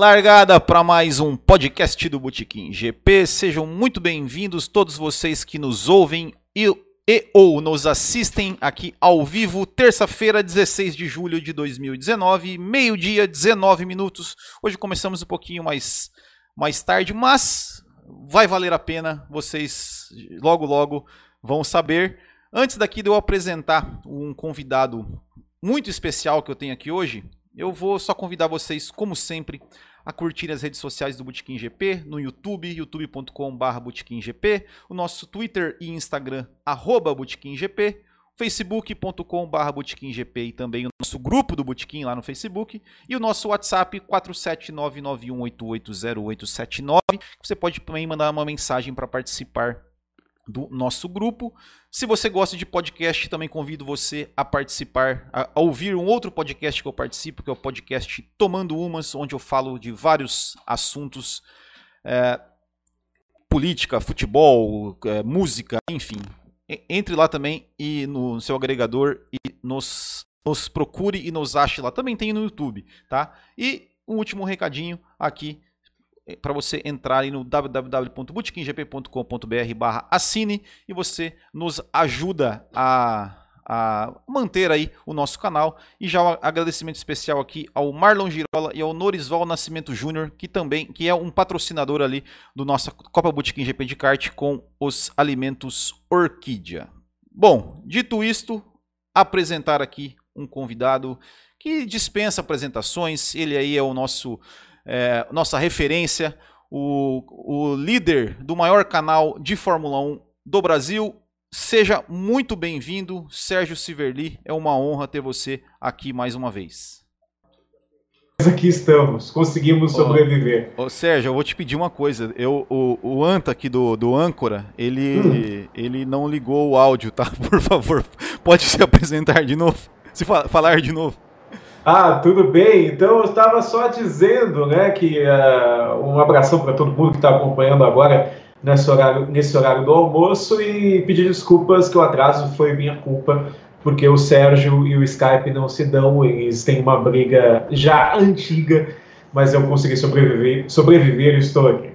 Largada para mais um podcast do Botequim GP. Sejam muito bem-vindos todos vocês que nos ouvem e, e ou nos assistem aqui ao vivo, terça-feira, 16 de julho de 2019, meio-dia, 19 minutos. Hoje começamos um pouquinho mais, mais tarde, mas vai valer a pena. Vocês logo logo vão saber. Antes daqui de eu apresentar um convidado muito especial que eu tenho aqui hoje, eu vou só convidar vocês, como sempre, a curtir as redes sociais do Botequim GP, no YouTube, youtube.com.br GP, o nosso Twitter e Instagram, arroba GP, facebook.com.br GP e também o nosso grupo do Botequim lá no Facebook, e o nosso WhatsApp 47991880879, você pode também mandar uma mensagem para participar do nosso grupo. Se você gosta de podcast, também convido você a participar, a, ouvir um outro podcast que eu participo, que é o podcast Tomando Umas, onde eu falo de vários assuntos, é, política, futebol, é, música, enfim. Entre lá também e no seu agregador e nos, nos procure e nos ache lá. Também tem no YouTube, tá? E um último recadinho aqui para você entrar no www.bootkinggp.com.br barra assine e você nos ajuda a, a manter aí o nosso canal. E já um agradecimento especial aqui ao Marlon Girola e ao Norisval Nascimento Júnior, que também que é um patrocinador ali do nossa Copa Botequim GP de kart com os alimentos Orquídea. Bom, dito isto, apresentar aqui um convidado que dispensa apresentações. Ele aí é o nosso é, nossa referência, o, o líder do maior canal de Fórmula 1 do Brasil. Seja muito bem-vindo, Sérgio Siverli. É uma honra ter você aqui mais uma vez. Aqui estamos, conseguimos sobreviver. Ô, ô, Sérgio, eu vou te pedir uma coisa. Eu, o, o Anta aqui do, do Âncora, ele, hum. ele não ligou o áudio, tá? Por favor, pode se apresentar de novo? Se falar de novo. Ah, tudo bem. Então eu estava só dizendo, né, que uh, um abração para todo mundo que está acompanhando agora nesse horário, nesse horário do almoço e pedir desculpas que o atraso foi minha culpa, porque o Sérgio e o Skype não se dão, eles têm uma briga já antiga, mas eu consegui sobreviver, sobreviver e estou aqui.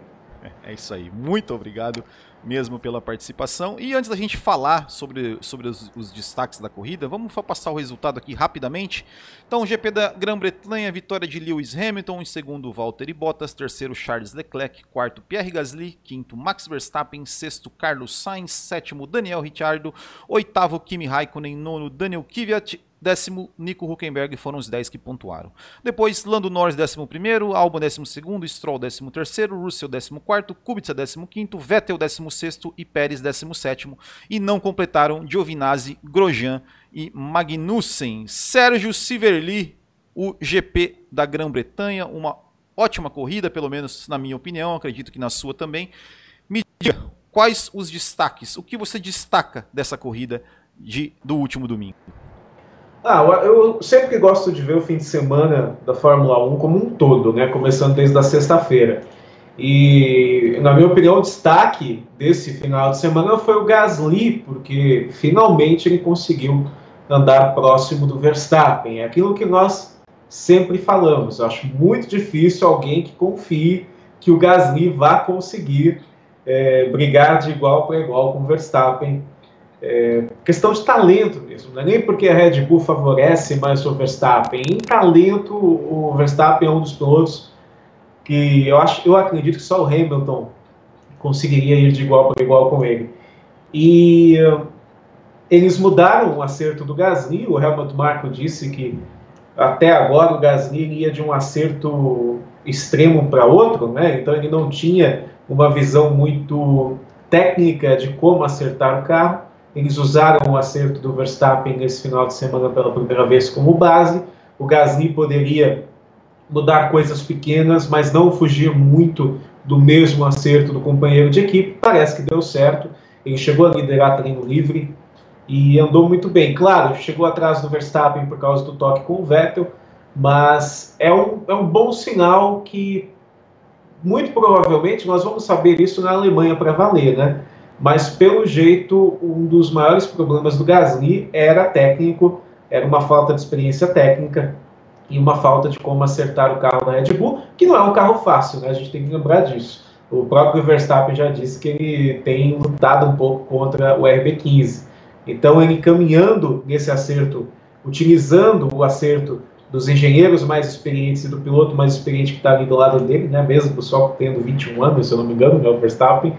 É isso aí. Muito obrigado mesmo pela participação. E antes da gente falar sobre, sobre os, os, destaques da corrida, vamos passar o resultado aqui rapidamente. Então, GP da Grã-Bretanha, vitória de Lewis Hamilton, em segundo Valtteri Bottas, terceiro Charles Leclerc, quarto Pierre Gasly, quinto Max Verstappen, sexto Carlos Sainz, sétimo Daniel Ricciardo, oitavo Kimi Raikkonen, nono Daniel Kvyat, Décimo, Nico Huckenberg foram os 10 que pontuaram. Depois, Lando Norris, 11, Albon, 12, Stroll, 13, Russell, 14, Kubica, 15, Vettel, 16 e Pérez, 17. E não completaram Giovinazzi, Grosjean e Magnussen. Sérgio Siverli, o GP da Grã-Bretanha, uma ótima corrida, pelo menos na minha opinião, acredito que na sua também. Me diga, quais os destaques, o que você destaca dessa corrida de, do último domingo? Ah, eu sempre gosto de ver o fim de semana da Fórmula 1 como um todo, né? Começando desde a sexta-feira. E, na minha opinião, o destaque desse final de semana foi o Gasly, porque finalmente ele conseguiu andar próximo do Verstappen. É aquilo que nós sempre falamos. Eu acho muito difícil alguém que confie que o Gasly vá conseguir é, brigar de igual para igual com o Verstappen é, questão de talento mesmo, não é nem porque a Red Bull favorece mais o Verstappen. Em talento, o Verstappen é um dos pilotos que eu acho, eu acredito que só o Hamilton conseguiria ir de igual para igual com ele. E uh, eles mudaram o acerto do Gasly. O Helmut Marko disse que até agora o Gasly ia de um acerto extremo para outro, né? Então ele não tinha uma visão muito técnica de como acertar o carro. Eles usaram o acerto do Verstappen nesse final de semana pela primeira vez como base. O Gasly poderia mudar coisas pequenas, mas não fugir muito do mesmo acerto do companheiro de equipe. Parece que deu certo. Ele chegou a liderar treino livre e andou muito bem. Claro, chegou atrás do Verstappen por causa do toque com o Vettel, mas é um, é um bom sinal que muito provavelmente nós vamos saber isso na Alemanha para valer, né? Mas pelo jeito um dos maiores problemas do Gasly era técnico, era uma falta de experiência técnica e uma falta de como acertar o carro da Red Bull, que não é um carro fácil, né? A gente tem que lembrar disso. O próprio Verstappen já disse que ele tem lutado um pouco contra o RB15. Então, ele caminhando nesse acerto, utilizando o acerto dos engenheiros mais experientes e do piloto mais experiente que está ali do lado dele, né, mesmo só tendo 21 anos, se eu não me engano, né, o Verstappen,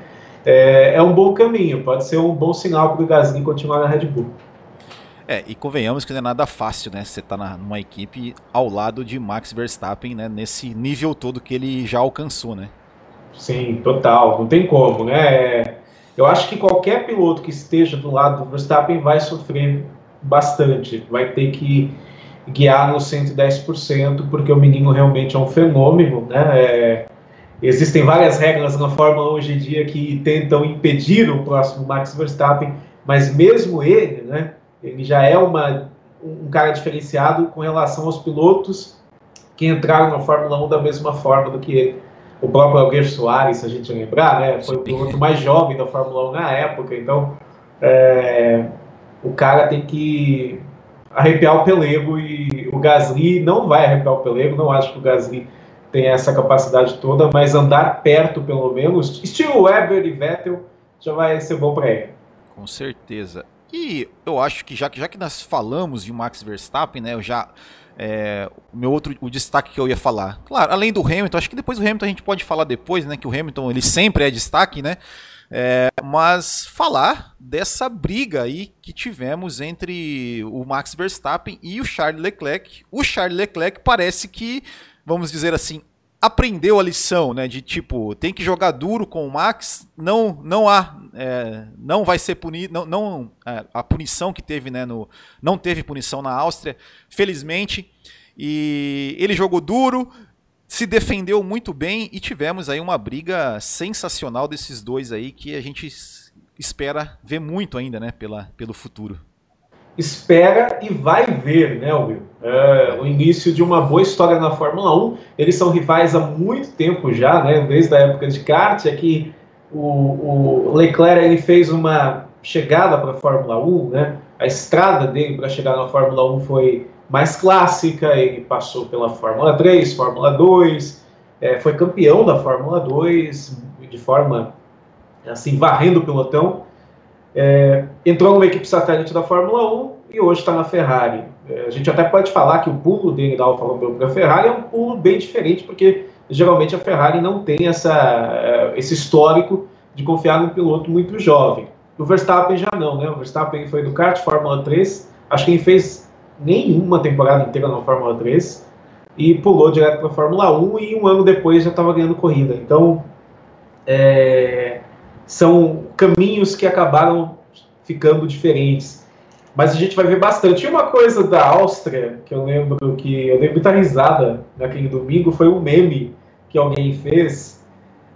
é, é um bom caminho, pode ser um bom sinal para o Gasly continuar na Red Bull. É, e convenhamos que não é nada fácil, né? Você tá na, numa equipe ao lado de Max Verstappen, né? Nesse nível todo que ele já alcançou, né? Sim, total. Não tem como, né? Eu acho que qualquer piloto que esteja do lado do Verstappen vai sofrer bastante. Vai ter que guiar no 110%, porque o menino realmente é um fenômeno, né? É, existem várias regras na Fórmula hoje em dia que tentam impedir o próximo Max Verstappen, mas mesmo ele, né? Ele já é uma, um cara diferenciado com relação aos pilotos que entraram na Fórmula 1 da mesma forma do que ele. O próprio Alguer Soares, se a gente lembrar, né, foi o piloto mais jovem da Fórmula 1 na época, então é, o cara tem que arrepiar o pelego e o Gasly não vai arrepiar o pelego, não acho que o Gasly tem essa capacidade toda, mas andar perto pelo menos, estilo Weber e Vettel, já vai ser bom para ele. Com certeza. E eu acho que já, que já que nós falamos de Max Verstappen, né, eu já é, o meu outro o destaque que eu ia falar. Claro, além do Hamilton, acho que depois do Hamilton a gente pode falar depois, né, que o Hamilton ele sempre é destaque, né? É, mas falar dessa briga aí que tivemos entre o Max Verstappen e o Charles Leclerc. O Charles Leclerc parece que, vamos dizer assim, aprendeu a lição, né? De tipo, tem que jogar duro com o Max, não, não há, é, não vai ser punido, não, não é, a punição que teve, né? No, não teve punição na Áustria, felizmente. E ele jogou duro, se defendeu muito bem e tivemos aí uma briga sensacional desses dois aí que a gente espera ver muito ainda, né? Pela, pelo futuro espera e vai ver, né, Will? É, o início de uma boa história na Fórmula 1. Eles são rivais há muito tempo já, né? Desde a época de kart, é que o, o Leclerc ele fez uma chegada para a Fórmula 1, né? A estrada dele para chegar na Fórmula 1 foi mais clássica, ele passou pela Fórmula 3, Fórmula 2, é, foi campeão da Fórmula 2 de forma assim, varrendo o pelotão. É, entrou numa equipe satélite da Fórmula 1 e hoje está na Ferrari. É, a gente até pode falar que o pulo dele da Alfa Romeo para a Ferrari é um pulo bem diferente, porque geralmente a Ferrari não tem essa, é, esse histórico de confiar num piloto muito jovem. O Verstappen já não, né? O Verstappen foi do kart Fórmula 3, acho que ele fez nenhuma temporada inteira na Fórmula 3 e pulou direto para a Fórmula 1 e um ano depois já estava ganhando corrida. Então, é, são caminhos que acabaram ficando diferentes. Mas a gente vai ver bastante. E uma coisa da Áustria, que eu lembro que eu dei muita risada naquele domingo, foi um meme que alguém fez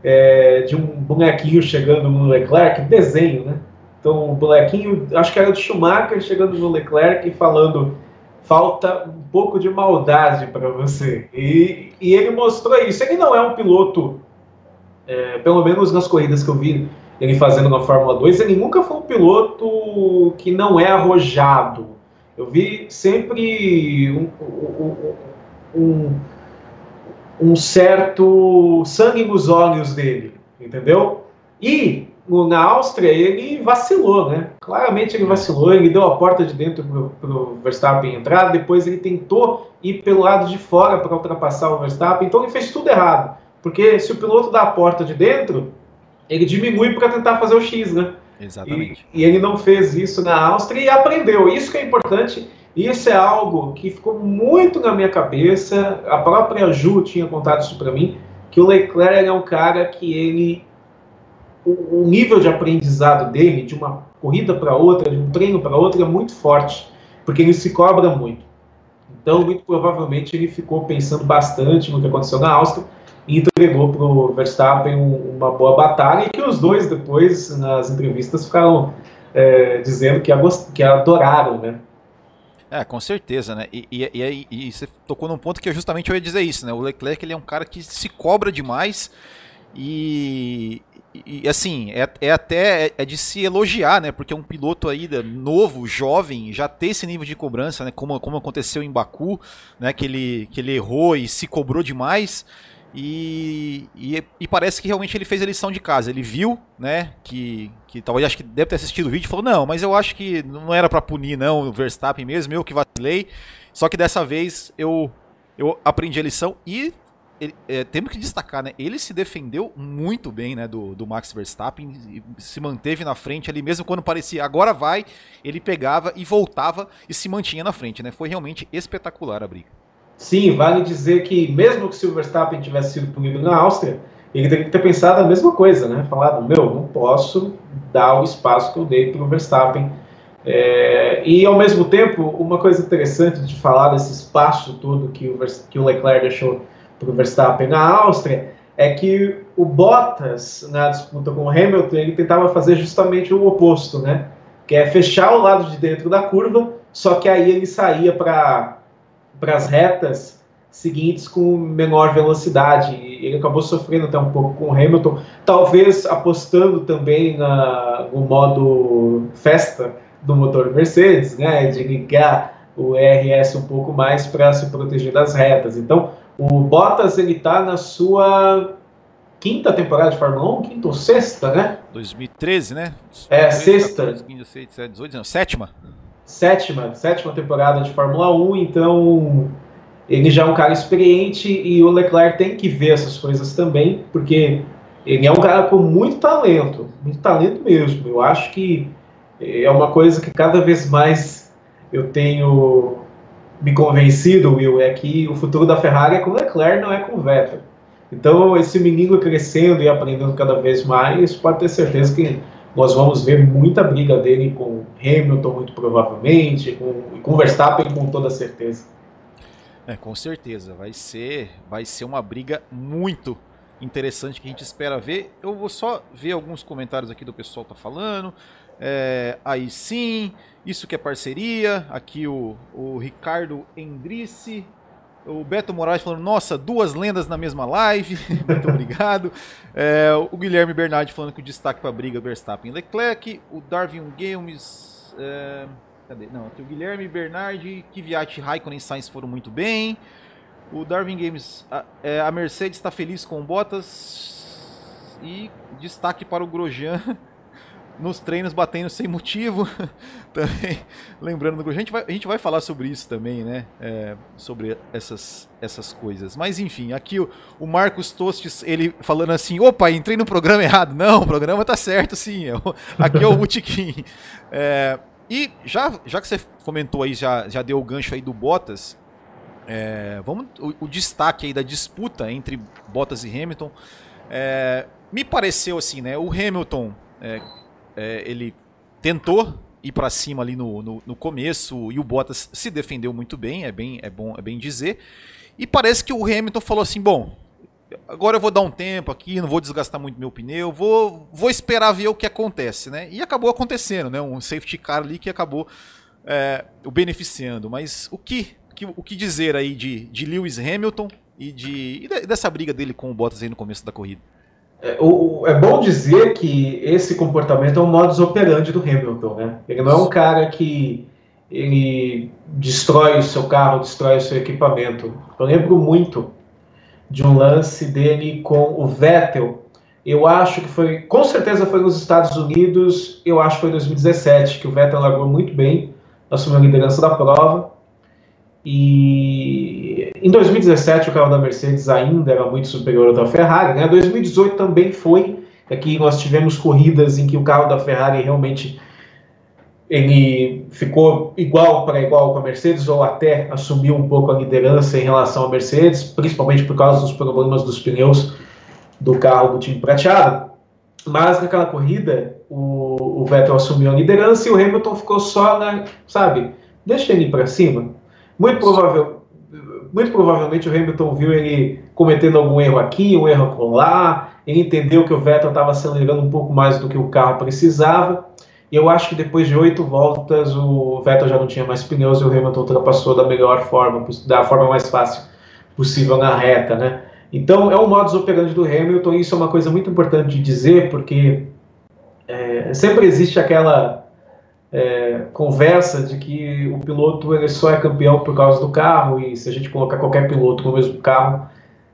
é, de um bonequinho chegando no Leclerc, desenho, né? Então, o bonequinho, acho que era do Schumacher chegando no Leclerc e falando: falta um pouco de maldade para você. E, e, ele mostrou isso. Ele não é um piloto, é, pelo menos nas corridas que eu vi ele fazendo na Fórmula 2, ele nunca foi um piloto que não é arrojado. Eu vi sempre um, um, um, um certo sangue nos olhos dele, entendeu? E na Áustria ele vacilou, né? Claramente ele vacilou, ele deu a porta de dentro para o Verstappen entrar, depois ele tentou ir pelo lado de fora para ultrapassar o Verstappen, então ele fez tudo errado. Porque se o piloto dá a porta de dentro, ele diminui para tentar fazer o X, né? Exatamente. E, e, ele não fez isso na Áustria e aprendeu. Isso que é importante. Isso é algo que ficou muito na minha cabeça. A própria Ju tinha contado isso para mim, que o Leclerc é um cara que ele o, o nível de aprendizado dele, de uma corrida para outra, de um treino para outra, é muito forte, porque ele se cobra muito. Então, muito provavelmente, ele ficou pensando bastante no que aconteceu na Áustria entregou para o Verstappen uma boa batalha e que os dois depois, nas entrevistas, ficaram é, dizendo que, que adoraram, né? É, com certeza, né? E, e, e, e, você tocou num ponto que eu justamente eu ia dizer isso, né? O Leclerc ele é um cara que se cobra demais e, e, assim, é, é até é, é de se elogiar, né? Porque um piloto aí novo, jovem, já ter esse nível de cobrança, né? Como, como aconteceu em Baku, né? Que ele, que ele errou e se cobrou demais. E, e, e, parece que realmente ele fez a lição de casa. Ele viu, né, que, que talvez acho que deve ter assistido o vídeo e falou: Não, mas eu acho que não era para punir, não, o Verstappen mesmo, eu que vacilei. Só que dessa vez eu, eu aprendi a lição e ele, é, temos que destacar, né? Ele se defendeu muito bem, né? Do, do Max Verstappen, se manteve na frente ali, mesmo quando parecia agora vai, ele pegava e voltava e se mantinha na frente, né? Foi realmente espetacular a briga. Sim, vale dizer que mesmo que o Verstappen tivesse sido punido na Áustria, ele teria que ter pensado a mesma coisa, né? Falado, meu, não posso dar o espaço que eu dei para o Verstappen. É, e ao mesmo tempo, uma coisa interessante de falar desse espaço todo que o, que o Leclerc deixou para o Verstappen na Áustria é que o Bottas, na disputa com o Hamilton, ele tentava fazer justamente o oposto, né? Que é fechar o lado de dentro da curva, só que aí ele saía para as retas seguintes com menor velocidade. Ele acabou sofrendo até um pouco com o Hamilton, talvez apostando também na, no modo festa do motor Mercedes, né? De ligar o RS um pouco mais para se proteger das retas. Então, o Bottas ele tá na sua quinta temporada de Fórmula 1, quinta ou sexta, né? 2013, né? É, 13, sexta. 14, 15, 16, 17, 18, não, sétima. Sétima, sétima temporada de Fórmula 1, então ele já é um cara experiente e o Leclerc tem que ver essas coisas também, porque ele é um cara com muito talento, muito talento mesmo. Eu acho que é uma coisa que cada vez mais eu tenho me convencido, Will, é que o futuro da Ferrari é com Leclerc, não é com Vettel. Então, esse menino crescendo e aprendendo cada vez mais, pode ter certeza que nós vamos ver muita briga dele com Hamilton, muito provavelmente, com, com Verstappen, com toda certeza. É, com certeza. Vai ser, vai ser uma briga muito interessante que a gente espera ver. Eu vou só ver alguns comentários aqui do pessoal tá falando. É, aí sim, isso que é parceria. Aqui o, o Ricardo Endrice. O Beto Moraes falando, nossa, duas lendas na mesma live. Muito obrigado. É, o Guilherme Bernardi falando que o destaque para a briga Verstappen e Leclerc. O Darwin Games. É, cadê? Não, aqui o Guilherme Bernardi, Kvyat Raikkonen e Sainz foram muito bem. O Darwin Games, a, é, a Mercedes está feliz com Bottas. E destaque para o Grosjean nos treinos batendo sem motivo. também, lembrando do a gente vai A gente vai falar sobre isso também, né? É, sobre essas, essas coisas. Mas enfim, aqui o, o, Marcos Tostes, ele falando assim: opa, entrei no programa errado. Não, o programa tá certo sim. É aqui é o Botequim. É, e já, já que você comentou aí, já, já deu o gancho aí do Bottas. É, vamos o, o, destaque aí da disputa entre Bottas e Hamilton. É, me pareceu assim, né? O Hamilton é, ele tentou ir para cima ali no, no, no, começo e o Bottas se defendeu muito bem, é bem, é bom, é bem dizer. E parece que o Hamilton falou assim, bom, agora eu vou dar um tempo aqui, não vou desgastar muito meu pneu, vou, vou esperar ver o que acontece, né? E acabou acontecendo, né? Um safety car ali que acabou é, o beneficiando. Mas o que, que, o que dizer aí de, de Lewis Hamilton e, de, e dessa briga dele com o Bottas aí no começo da corrida? É, é bom dizer que esse comportamento é um modus operandi do Hamilton, né? Ele não é um cara que ele destrói o seu carro, destrói o seu equipamento. Eu lembro muito de um lance dele com o Vettel. Eu acho que foi, com certeza foi nos Estados Unidos, eu acho que foi em 2017, que o Vettel largou muito bem, assumiu a liderança da prova. E em 2017 o carro da Mercedes ainda era muito superior ao da Ferrari, né? 2018 também foi, aqui nós tivemos corridas em que o carro da Ferrari realmente ele ficou igual para igual com a Mercedes ou até assumiu um pouco a liderança em relação à Mercedes, principalmente por causa dos problemas dos pneus do carro do time prateado. Mas naquela corrida o, o Vettel assumiu a liderança e o Hamilton ficou só na, sabe, deixa ele ir para cima, muito, provável, muito provavelmente o Hamilton viu ele cometendo algum erro aqui, um erro lá, ele entendeu que o Vettel estava acelerando um pouco mais do que o carro precisava, e eu acho que depois de oito voltas o Vettel já não tinha mais pneus e o Hamilton ultrapassou da melhor forma, da forma mais fácil possível na reta, né? Então, é um modus operandi do Hamilton, e isso é uma coisa muito importante de dizer, porque é, sempre existe aquela é, conversa de que o piloto ele só é campeão por causa do carro, e se a gente colocar qualquer piloto no mesmo carro,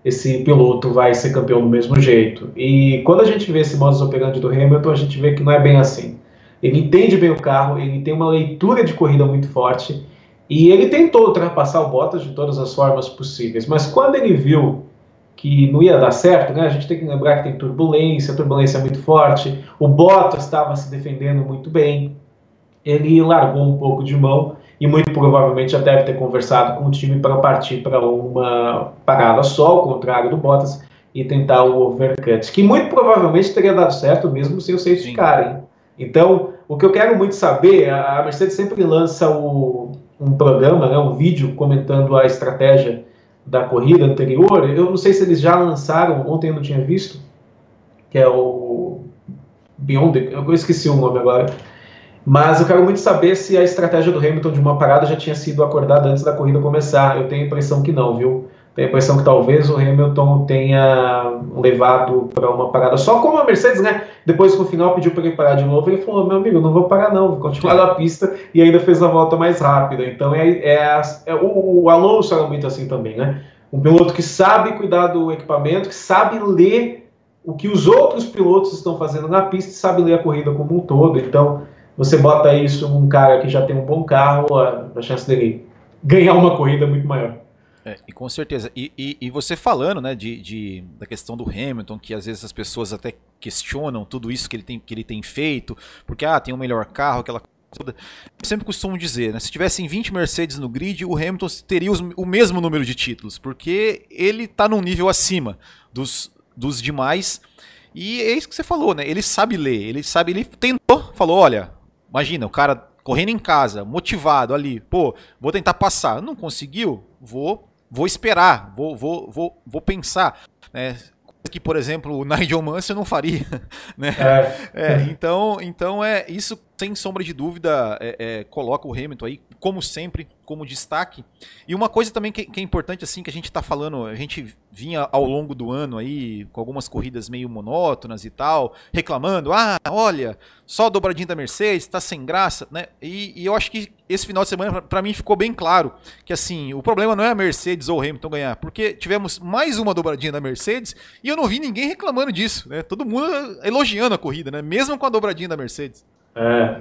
esse piloto vai ser campeão do mesmo jeito. E quando a gente vê esse modus operandi do Hamilton, a gente vê que não é bem assim. Ele entende bem o carro, ele tem uma leitura de corrida muito forte, e ele tentou ultrapassar o Bottas de todas as formas possíveis, mas quando ele viu que não ia dar certo, né? A gente tem que lembrar que tem turbulência, turbulência é muito forte, o Bottas estava se defendendo muito bem, ele largou um pouco de mão e muito provavelmente já deve ter conversado com o time para partir para uma parada só, ao contrário do Bottas, e tentar o overcut, que muito provavelmente teria dado certo mesmo sem o safety car, hein? Então, o que eu quero muito saber, a Mercedes sempre lança o, um programa, né, um vídeo comentando a estratégia da corrida anterior. Eu não sei se eles já lançaram, ontem eu não tinha visto, que é o Beyond, eu esqueci o nome agora. Mas eu quero muito saber se a estratégia do Hamilton de uma parada já tinha sido acordada antes da corrida começar. Eu tenho a impressão que não, viu? Tenho a impressão que talvez o Hamilton tenha levado para uma parada só como a Mercedes, né? Depois no final pediu para ele parar de novo, ele falou: meu amigo, não vou parar não, vou continuar na pista e ainda fez a volta mais rápida. Então é, é, é o, o Alonso era muito assim também, né? Um piloto que sabe cuidar do equipamento, que sabe ler o que os outros pilotos estão fazendo na pista, sabe ler a corrida como um todo. Então você bota isso num cara que já tem um bom carro, a, a chance dele ganhar uma corrida é muito maior. É, e com certeza. E, e, e, você falando, né, de, de, da questão do Hamilton, que às vezes as pessoas até questionam tudo isso que ele tem, que ele tem feito, porque ah, tem o um melhor carro, aquela coisa. Eu sempre costumo dizer, né, se tivessem 20 Mercedes no grid, o Hamilton teria os, o mesmo número de títulos, porque ele está num nível acima dos, dos demais. E é isso que você falou, né? Ele sabe ler, ele sabe, ele tentou, falou, olha, imagina, o cara correndo em casa, motivado ali, pô, vou tentar passar, não conseguiu, vou vou esperar, vou, vou, vou, vou pensar. Né? que, por exemplo, o Nigel Mansell não faria, né? É. É, então, então é isso sem sombra de dúvida é, é, coloca o Hamilton aí como sempre como destaque. E uma coisa também que, que é importante assim que a gente está falando, a gente vinha ao longo do ano aí com algumas corridas meio monótonas e tal, reclamando, ah, olha, só a dobradinha da Mercedes, está sem graça, né? E, e, eu acho que esse final de semana para mim ficou bem claro que assim o problema não é a Mercedes ou o Hamilton ganhar, porque tivemos mais uma dobradinha da Mercedes e eu não vi ninguém reclamando disso, né? Todo mundo elogiando a corrida, né? Mesmo com a dobradinha da Mercedes. É,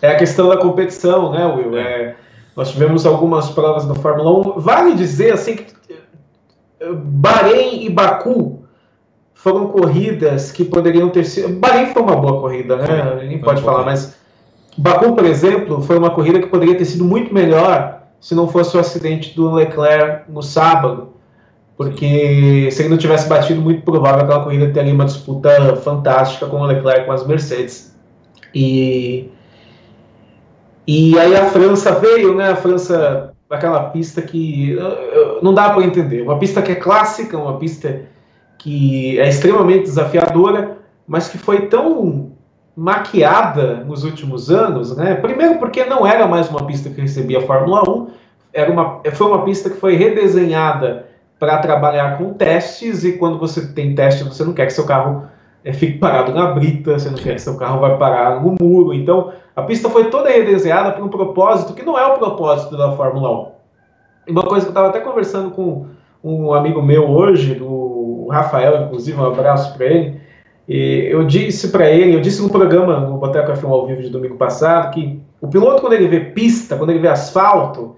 é a questão da competição, né, Will? É. é, nós tivemos algumas provas da Fórmula 1. Vale dizer assim que eh, Bahrein e Baku foram corridas que poderiam ter sido. Bahrein foi uma boa corrida, né? Foi, a gente pode falar, mas Baku, por exemplo, foi uma corrida que poderia ter sido muito melhor se não fosse o acidente do Leclerc no sábado. Porque se ele não tivesse batido, muito provável aquela corrida teria uma disputa fantástica com o Leclerc com as Mercedes. E, e aí a França veio, né? A França, aquela pista que não dá para entender. Uma pista que é clássica, uma pista que é extremamente desafiadora, mas que foi tão maquiada nos últimos anos, né? Primeiro porque não era mais uma pista que recebia a Fórmula 1, era uma, foi uma pista que foi redesenhada para trabalhar com testes e quando você tem teste você não quer que seu carro é, fique parado na brita, você não quer que seu carro vai parar no muro. Então, a pista foi toda redesenhada para um propósito que não é o propósito da Fórmula 1. Uma coisa que eu estava até conversando com um amigo meu hoje, o Rafael, inclusive, um abraço para ele. E eu disse para ele, eu disse no programa, no Boteco F1 ao vivo de domingo passado, que o piloto, quando ele vê pista, quando ele vê asfalto,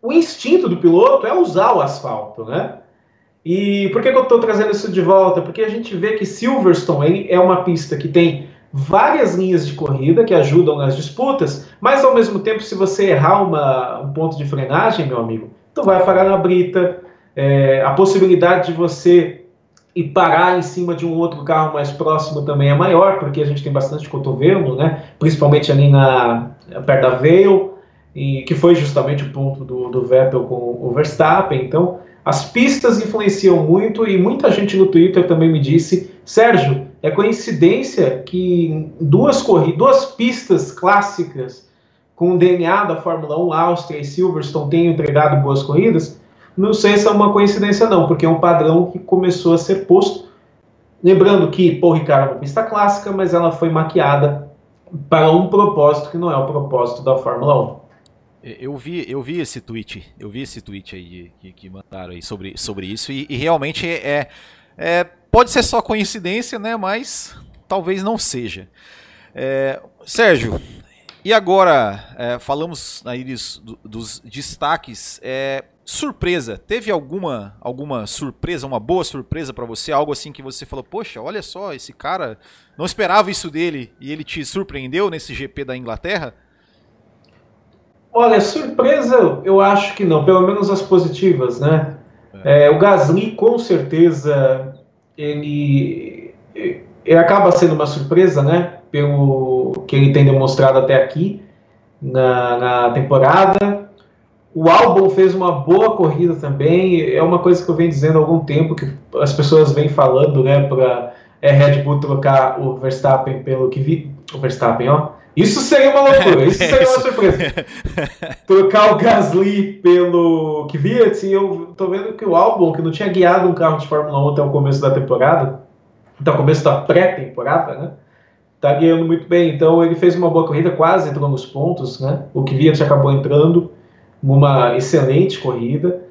o instinto do piloto é usar o asfalto, né? E por que, que eu estou trazendo isso de volta? Porque a gente vê que Silverstone é uma pista que tem várias linhas de corrida que ajudam nas disputas, mas ao mesmo tempo, se você errar uma, um ponto de frenagem, meu amigo, tu vai parar na brita. É, a possibilidade de você ir parar em cima de um outro carro mais próximo também é maior, porque a gente tem bastante cotovelo, né? principalmente ali na, perto da Veil, e, que foi justamente o ponto do, do Vettel com o Verstappen. Então, as pistas influenciam muito e muita gente no Twitter também me disse: Sérgio, é coincidência que duas corridas, duas pistas clássicas com o DNA da Fórmula 1, Áustria e Silverstone tenham entregado boas corridas? não sei se é uma coincidência não, porque é um padrão que começou a ser posto. Lembrando que Paul Ricard é uma pista clássica, mas ela foi maquiada para um propósito que não é o propósito da Fórmula 1. Eu vi, eu vi esse tweet, eu vi esse tweet aí que, que mandaram aí sobre, sobre isso e, e realmente é, é, pode ser só coincidência, né? Mas talvez não seja. É, Sérgio, e agora é, falamos aí dos, dos destaques. É, surpresa, teve alguma alguma surpresa, uma boa surpresa para você, algo assim que você falou, poxa, olha só esse cara, não esperava isso dele e ele te surpreendeu nesse GP da Inglaterra? Olha, surpresa, eu acho que não, pelo menos as positivas, né? É. É, o Gasly, com certeza, ele, ele acaba sendo uma surpresa, né? Pelo que ele tem demonstrado até aqui na, na temporada. O álbum fez uma boa corrida também. É uma coisa que eu venho dizendo há algum tempo, que as pessoas vêm falando, né? Para é, Red Bull trocar o Verstappen pelo que vi. O Verstappen, ó isso seria uma loucura, isso seria uma surpresa. Trocar o Gasly pelo Kvyat, e eu tô vendo que o Albon, que não tinha guiado um carro de Fórmula 1 até o começo da temporada, até o começo da pré-temporada, né? Tá guiando muito bem. Então ele fez uma boa corrida, quase entrou nos pontos, né? O Kvyat acabou entrando numa excelente corrida.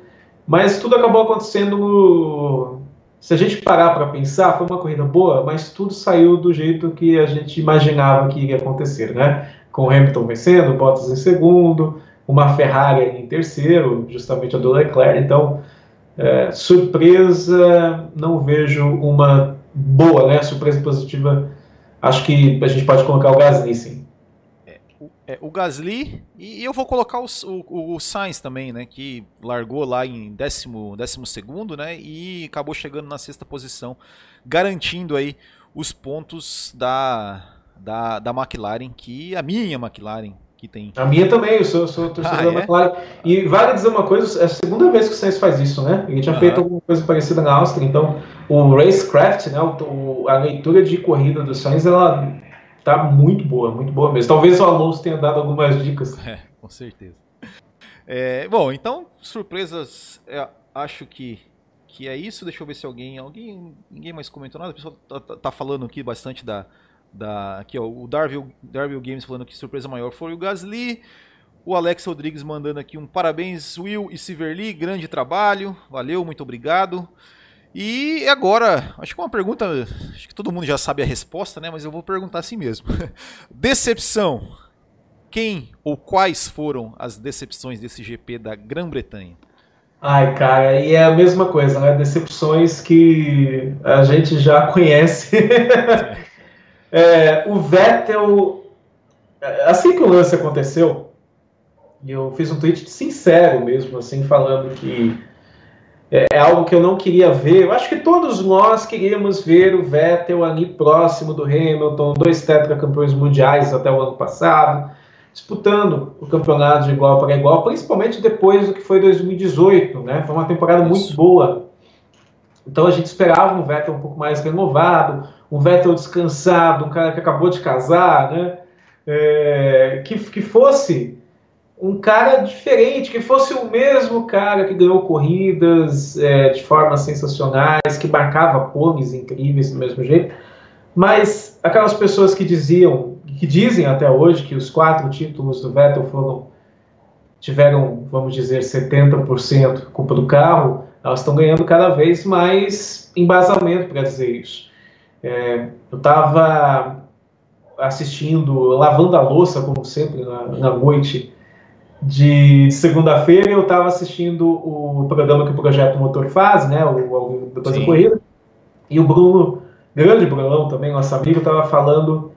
Mas tudo acabou acontecendo no, se a gente parar para pensar, foi uma corrida boa, mas tudo saiu do jeito que a gente imaginava que iria acontecer, né? Com Hamilton vencendo, Bottas em segundo, uma Ferrari em terceiro, justamente a do Leclerc. Então, é, surpresa, não vejo uma boa, né? Surpresa positiva, acho que a gente pode colocar o Gasly, sim é, o Gasly e, eu vou colocar o, o, o, Sainz também, né? Que largou lá em décimo, décimo segundo, né? E acabou chegando na sexta posição, garantindo aí os pontos da, da, da McLaren, que a minha McLaren que tem. A minha também, eu sou, sou torcedor ah, da é? McLaren. E vale dizer uma coisa, é a segunda vez que o Sainz faz isso, né? Ele tinha uhum. feito alguma coisa parecida na Áustria, então o Racecraft, né? O, a leitura de corrida do Sainz, ela tá muito boa, muito boa mesmo. Talvez o Alonso tenha dado algumas dicas. É, com certeza. É, bom, então, surpresas, é, acho que, que é isso. Deixa eu ver se alguém, alguém, ninguém mais comentou nada. O pessoal tá, tá, tá falando aqui bastante da, da aqui ó, o Darville, Games falando que surpresa maior foi o Gasly. O Alex Rodrigues mandando aqui um parabéns, Will e Siverly, grande trabalho, valeu, muito obrigado. E agora, acho que uma pergunta, acho que todo mundo já sabe a resposta, né? Mas eu vou perguntar assim mesmo. Decepção. Quem ou quais foram as decepções desse GP da Grã-Bretanha? Ai, cara, e é a mesma coisa, né? Decepções que a gente já conhece. é, o Vettel, assim que o lance aconteceu, eu fiz um tweet sincero mesmo, assim, falando que é, é, algo que eu não queria ver. Eu acho que todos nós queríamos ver o Vettel ali próximo do Hamilton, dois tetracampeões mundiais até o ano passado, disputando o campeonato de igual para igual, principalmente depois do que foi 2018, né? Foi uma temporada Isso. muito boa. Então a gente esperava um Vettel um pouco mais renovado, um Vettel descansado, um cara que acabou de casar, né? É, que, que fosse um cara diferente, que fosse o mesmo cara que ganhou corridas é, de formas sensacionais, que marcava poles incríveis do mesmo jeito, mas aquelas pessoas que diziam, que dizem até hoje que os quatro títulos do Vettel foram tiveram, vamos dizer, 70% culpa do carro, elas estão ganhando cada vez mais embasamento para dizer isso. É, eu estava assistindo, lavando a louça, como sempre, na, na noite, de segunda-feira eu estava assistindo o programa que o Projeto Motor faz, né, o, o depois da corrida, e o Bruno, grande Brunão também, nosso amigo, estava falando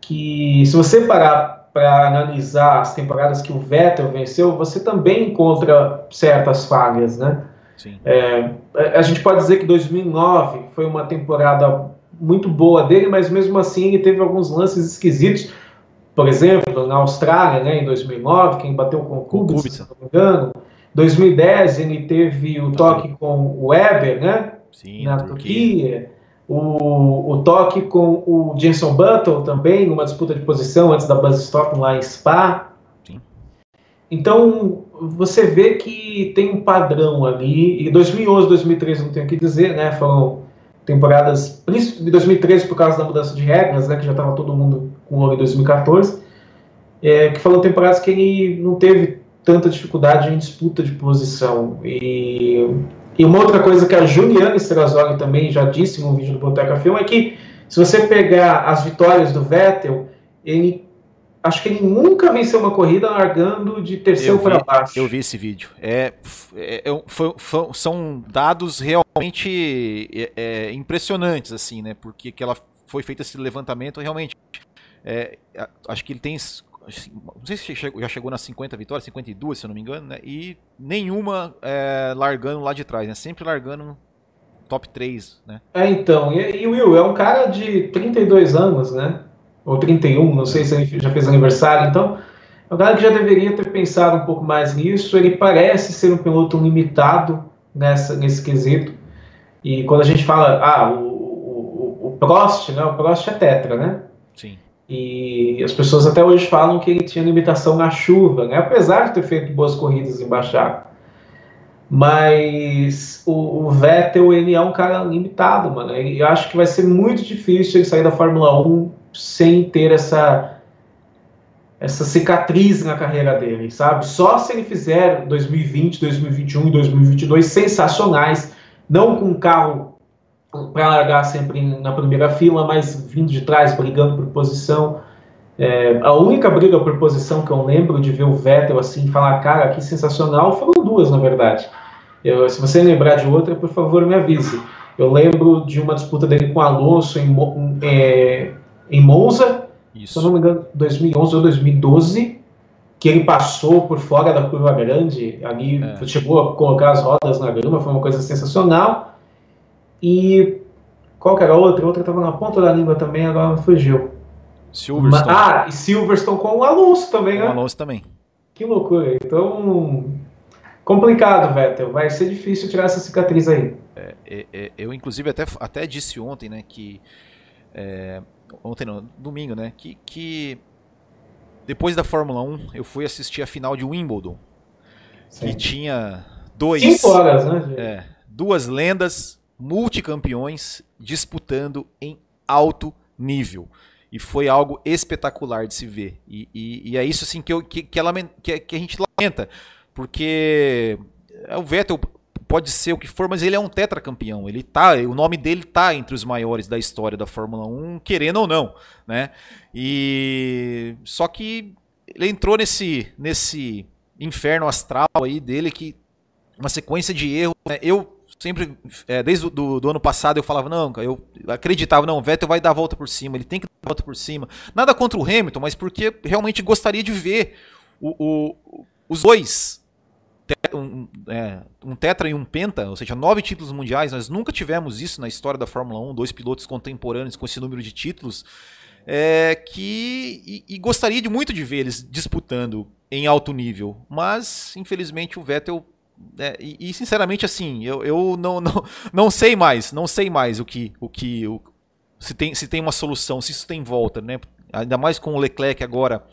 que se você parar para analisar as temporadas que o Vettel venceu, você também encontra certas falhas, né? É, a gente pode dizer que 2009 foi uma temporada muito boa dele, mas mesmo assim ele teve alguns lances esquisitos por exemplo, na Austrália, né, em 2009, quem bateu com o Kubica, se não me engano. 2010 ele teve o toque com o Weber, né? Sim, na Turquia. O, o toque com o Jenson Button também, numa disputa de posição antes da Buzz Stop lá em Spa. Sim. então, você vê que tem um padrão ali, e 2011, 2013 não tenho o que dizer, né, foram temporadas, de 2013 por causa da mudança de regras, né, que já estava todo mundo com o em 2014, é, que foram temporadas que ele não teve tanta dificuldade em disputa de posição. E, e uma outra coisa que a Juliana Strazoli também já disse no vídeo do Boteca Film é que se você pegar as vitórias do Vettel, ele acho que ele nunca venceu uma corrida largando de terceiro para baixo. Eu vi esse vídeo. É, é, é foi, foi, são dados realmente é, é, impressionantes, assim, né? Porque que ela foi feito esse levantamento realmente. É, acho que ele tem não sei se já chegou nas 50 vitórias, 52, se eu não me engano, né? E nenhuma é, largando lá de trás, né? Sempre largando top 3, né? É, então. E, e o Will é um cara de 32 anos, né? Ou 31, não sei se ele já fez aniversário, então. É um cara que já deveria ter pensado um pouco mais nisso. Ele parece ser um piloto limitado nessa, nesse quesito. E quando a gente fala, ah, o, o, o Prost, né? O Prost é tetra, né? Sim. E as pessoas até hoje falam que ele tinha limitação na chuva, né? apesar de ter feito boas corridas em Baixar. Mas o, o, Vettel, ele é um cara limitado, mano. Eu acho que vai ser muito difícil ele sair da Fórmula 1 sem ter essa essa cicatriz na carreira dele, sabe? Só se ele fizer 2020, 2021 e 2022 sensacionais, não com um carro para largar sempre na primeira fila, mas vindo de trás, brigando por posição. É, a única briga por posição que eu lembro de ver o Vettel assim falar, cara, que sensacional, foram duas, na verdade. Eu, se você lembrar de outra, por favor, me avise. Eu lembro de uma disputa dele com Alonso em, é, em Monza, Isso. se eu não me engano, 2011 ou 2012, que ele passou por fora da curva grande, ali é. chegou a colocar as rodas na grama, foi uma coisa sensacional. E qual que era a outra? A outra estava na ponta da língua também, agora fugiu. Silverstone. Ah, e Silverstone com o Alonso também, né? O Alonso também. Que loucura. Então, complicado, Vettel. Vai ser difícil tirar essa cicatriz aí. É, é, é, eu, inclusive, até, até disse ontem, né, que... É, ontem não, domingo, né, que, que depois da Fórmula 1 eu fui assistir a final de Wimbledon. Sim. E tinha dois... Cinco horas, né? É, duas lendas multicampeões disputando em alto nível. E foi algo espetacular de se ver. E, e, e é isso assim que, eu, que, que, lament, que, que, a gente lamenta. Porque é, o Vettel pode ser o que for, mas ele é um tetracampeão. Ele tá, o nome dele tá entre os maiores da história da Fórmula 1, querendo ou não, né? E só que ele entrou nesse nesse inferno astral aí dele que uma sequência de erros. Né? Eu sempre, é, desde do, do, ano passado, eu falava, não, eu acreditava, não, o Vettel vai dar a volta por cima, ele tem que dar a volta por cima. Nada contra o Hamilton, mas porque realmente gostaria de ver o, o, os dois, um, é, um tetra e um penta, ou seja, nove títulos mundiais, nós nunca tivemos isso na história da Fórmula 1, dois pilotos contemporâneos com esse número de títulos, é, que e, e gostaria de muito de ver eles disputando em alto nível, mas infelizmente o Vettel é, e, e, sinceramente, assim, eu, eu não, não, não sei mais, não sei mais o que, o que o, se, tem, se tem uma solução, se isso tem volta, né? Ainda mais com o Leclerc agora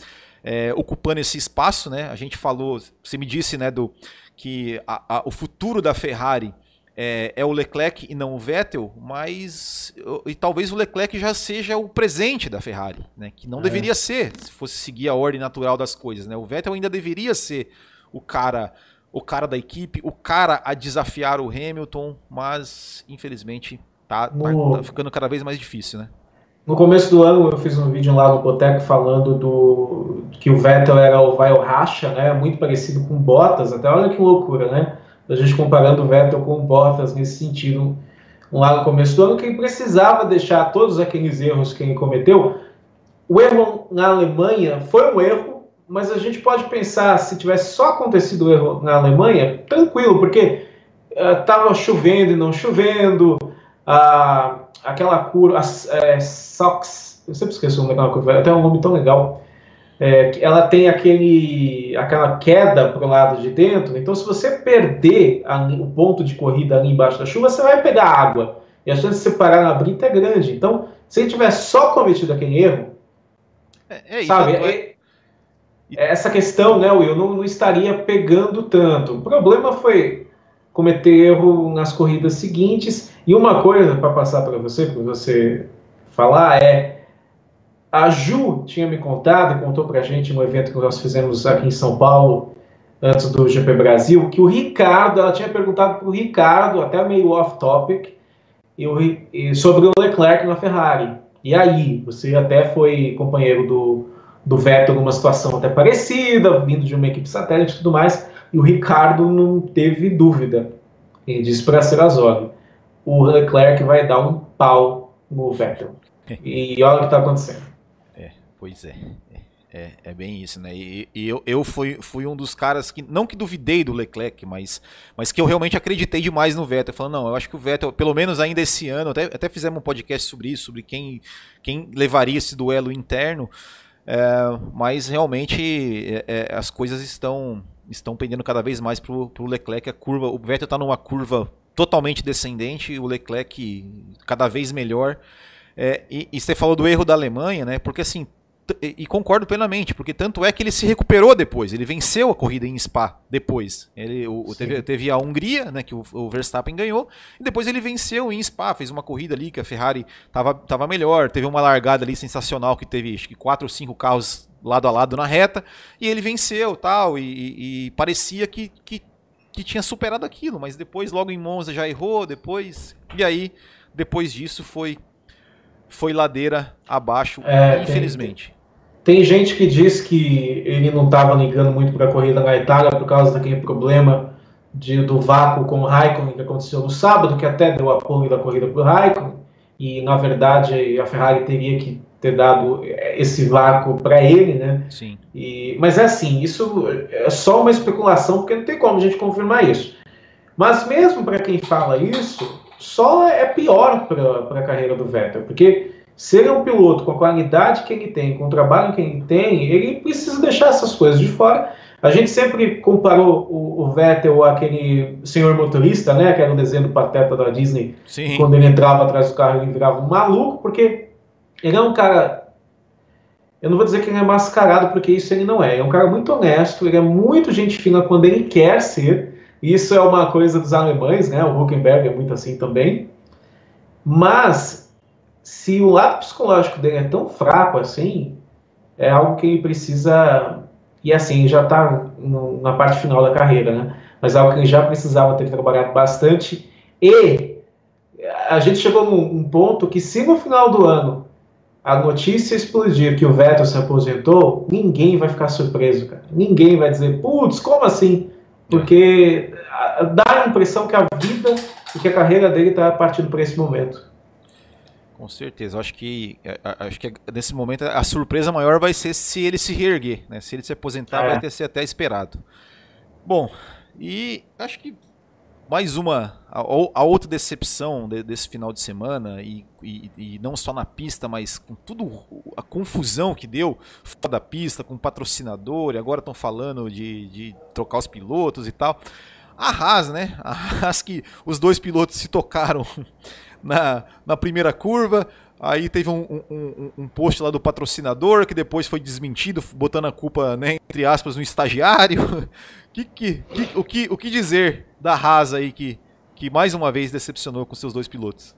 é, ocupando esse espaço, né? A gente falou, você me disse, né, do que a, a, o futuro da Ferrari é, é, o Leclerc e não o Vettel, mas e talvez o Leclerc já seja o presente da Ferrari, né? Que não é. deveria ser, se fosse seguir a ordem natural das coisas, né? O Vettel ainda deveria ser o cara o cara da equipe, o cara a desafiar o Hamilton, mas infelizmente tá, tá no... tá, ficando cada vez mais difícil, né? No começo do ano eu fiz um vídeo lá no Boteco falando do que o Vettel era o vai racha, né? Muito parecido com Bottas, até olha que loucura, né? A gente comparando o Vettel com o Bottas nesse sentido. Lá no começo do ano que ele precisava deixar todos aqueles erros que ele cometeu. O erro na Alemanha foi um erro mas a gente pode pensar, se tivesse só acontecido o erro na Alemanha, tranquilo, porque estava uh, chovendo e não chovendo, uh, aquela curva, é, Sox, eu sempre esqueço o nome daquela curva, até um nome tão legal, é, ela tem aquele, aquela queda para o lado de dentro, então se você perder o ponto de corrida ali embaixo da chuva, você vai pegar água, e a chance de você parar na brita é grande, então se ele tivesse só cometido aquele erro, é, é, sabe, é, essa questão, né, Will, não, não estaria pegando tanto. O problema foi cometer erro nas corridas seguintes. E uma coisa para passar para você, para você falar, é a Ju tinha me contado contou para a gente no evento que nós fizemos aqui em São Paulo, antes do GP Brasil, que o Ricardo, ela tinha perguntado para o Ricardo, até meio off-topic, sobre o Leclerc na Ferrari. E aí, você até foi companheiro do, do Vettel numa situação até parecida, vindo de uma equipe satélite e tudo mais, e o Ricardo não teve dúvida. Ele disse para Serazoli, o Leclerc vai dar um pau no Vettel. E olha o que está acontecendo. É, pois é. É, é bem isso, né? E, e, eu, eu fui, fui um dos caras que, não que duvidei do Leclerc, mas, mas que eu realmente acreditei demais no Vettel. Falando, não, eu acho que o Vettel, pelo menos ainda esse ano, até, até fizemos um podcast sobre isso, sobre quem, quem levaria esse duelo interno. É, mas realmente é, é as coisas estão, estão pendendo cada vez mais para o Leclerc. A curva, o Vettel está numa curva totalmente descendente, o Leclerc cada vez melhor. É, e, e, você falou do erro da Alemanha, né? Porque assim, e concordo plenamente, porque tanto é que ele se recuperou depois, ele venceu a corrida em Spa depois. Ele o, teve, teve, a Hungria, né, que o, o, Verstappen ganhou, e depois ele venceu em Spa, fez uma corrida ali que a Ferrari tava, tava melhor, teve uma largada ali sensacional que teve acho que quatro ou cinco carros lado a lado na reta, e ele venceu tal, e, e, e parecia que, que, que tinha superado aquilo, mas depois logo em Monza já errou, depois, e aí depois disso foi foi ladeira abaixo, é, infelizmente. Tem gente que diz que ele não estava ligando muito para a corrida na Itália por causa daquele problema de, do vácuo com o Raikkonen que aconteceu no sábado, que até deu apoio da corrida para o Raikkonen, e na verdade a Ferrari teria que ter dado esse vácuo para ele, né? Sim. E, mas é assim, isso é só uma especulação, porque não tem como a gente confirmar isso. Mas mesmo para quem fala isso, só é pior para a carreira do Vettel, porque se ele é um piloto com a qualidade que ele tem, com o trabalho que ele tem, ele precisa deixar essas coisas de fora. A gente sempre comparou o, o Vettel àquele senhor motorista, né? Que era o desenho do Pateta da Disney. Sim. Quando ele entrava atrás do carro, ele virava um maluco, porque ele é um cara. Eu não vou dizer que ele é mascarado, porque isso ele não é. Ele é um cara muito honesto, ele é muito gente fina quando ele quer ser. Isso é uma coisa dos alemães, né? O Huckenberg é muito assim também. Mas se o lado psicológico dele é tão fraco assim, é algo que ele precisa. E assim, já está na parte final da carreira, né? Mas é algo que ele já precisava ter trabalhado bastante. E a gente chegou num ponto que, se no final do ano a notícia explodir que o Vettel se aposentou, ninguém vai ficar surpreso, cara. Ninguém vai dizer, putz, como assim? Porque dá a impressão que a vida e que a carreira dele está partindo para esse momento. Com certeza. Eu acho que é, acho que nesse momento a surpresa maior vai ser se ele se reerguer, né? Se ele se aposentar, é. vai ter ser até esperado. Bom, e acho que mais uma a, a outra decepção de, desse final de semana e, e, e, não só na pista, mas com tudo a confusão que deu fora da pista com patrocinador. E agora estão falando de, de trocar os pilotos e tal. A Haas, né? A Haas que os dois pilotos se tocaram na, na primeira curva. Aí teve um, um, um, post lá do patrocinador que depois foi desmentido, botando a culpa, né, entre aspas, no estagiário. que, que, que, o, que, o que dizer da Haas aí que, que mais uma vez decepcionou com seus dois pilotos?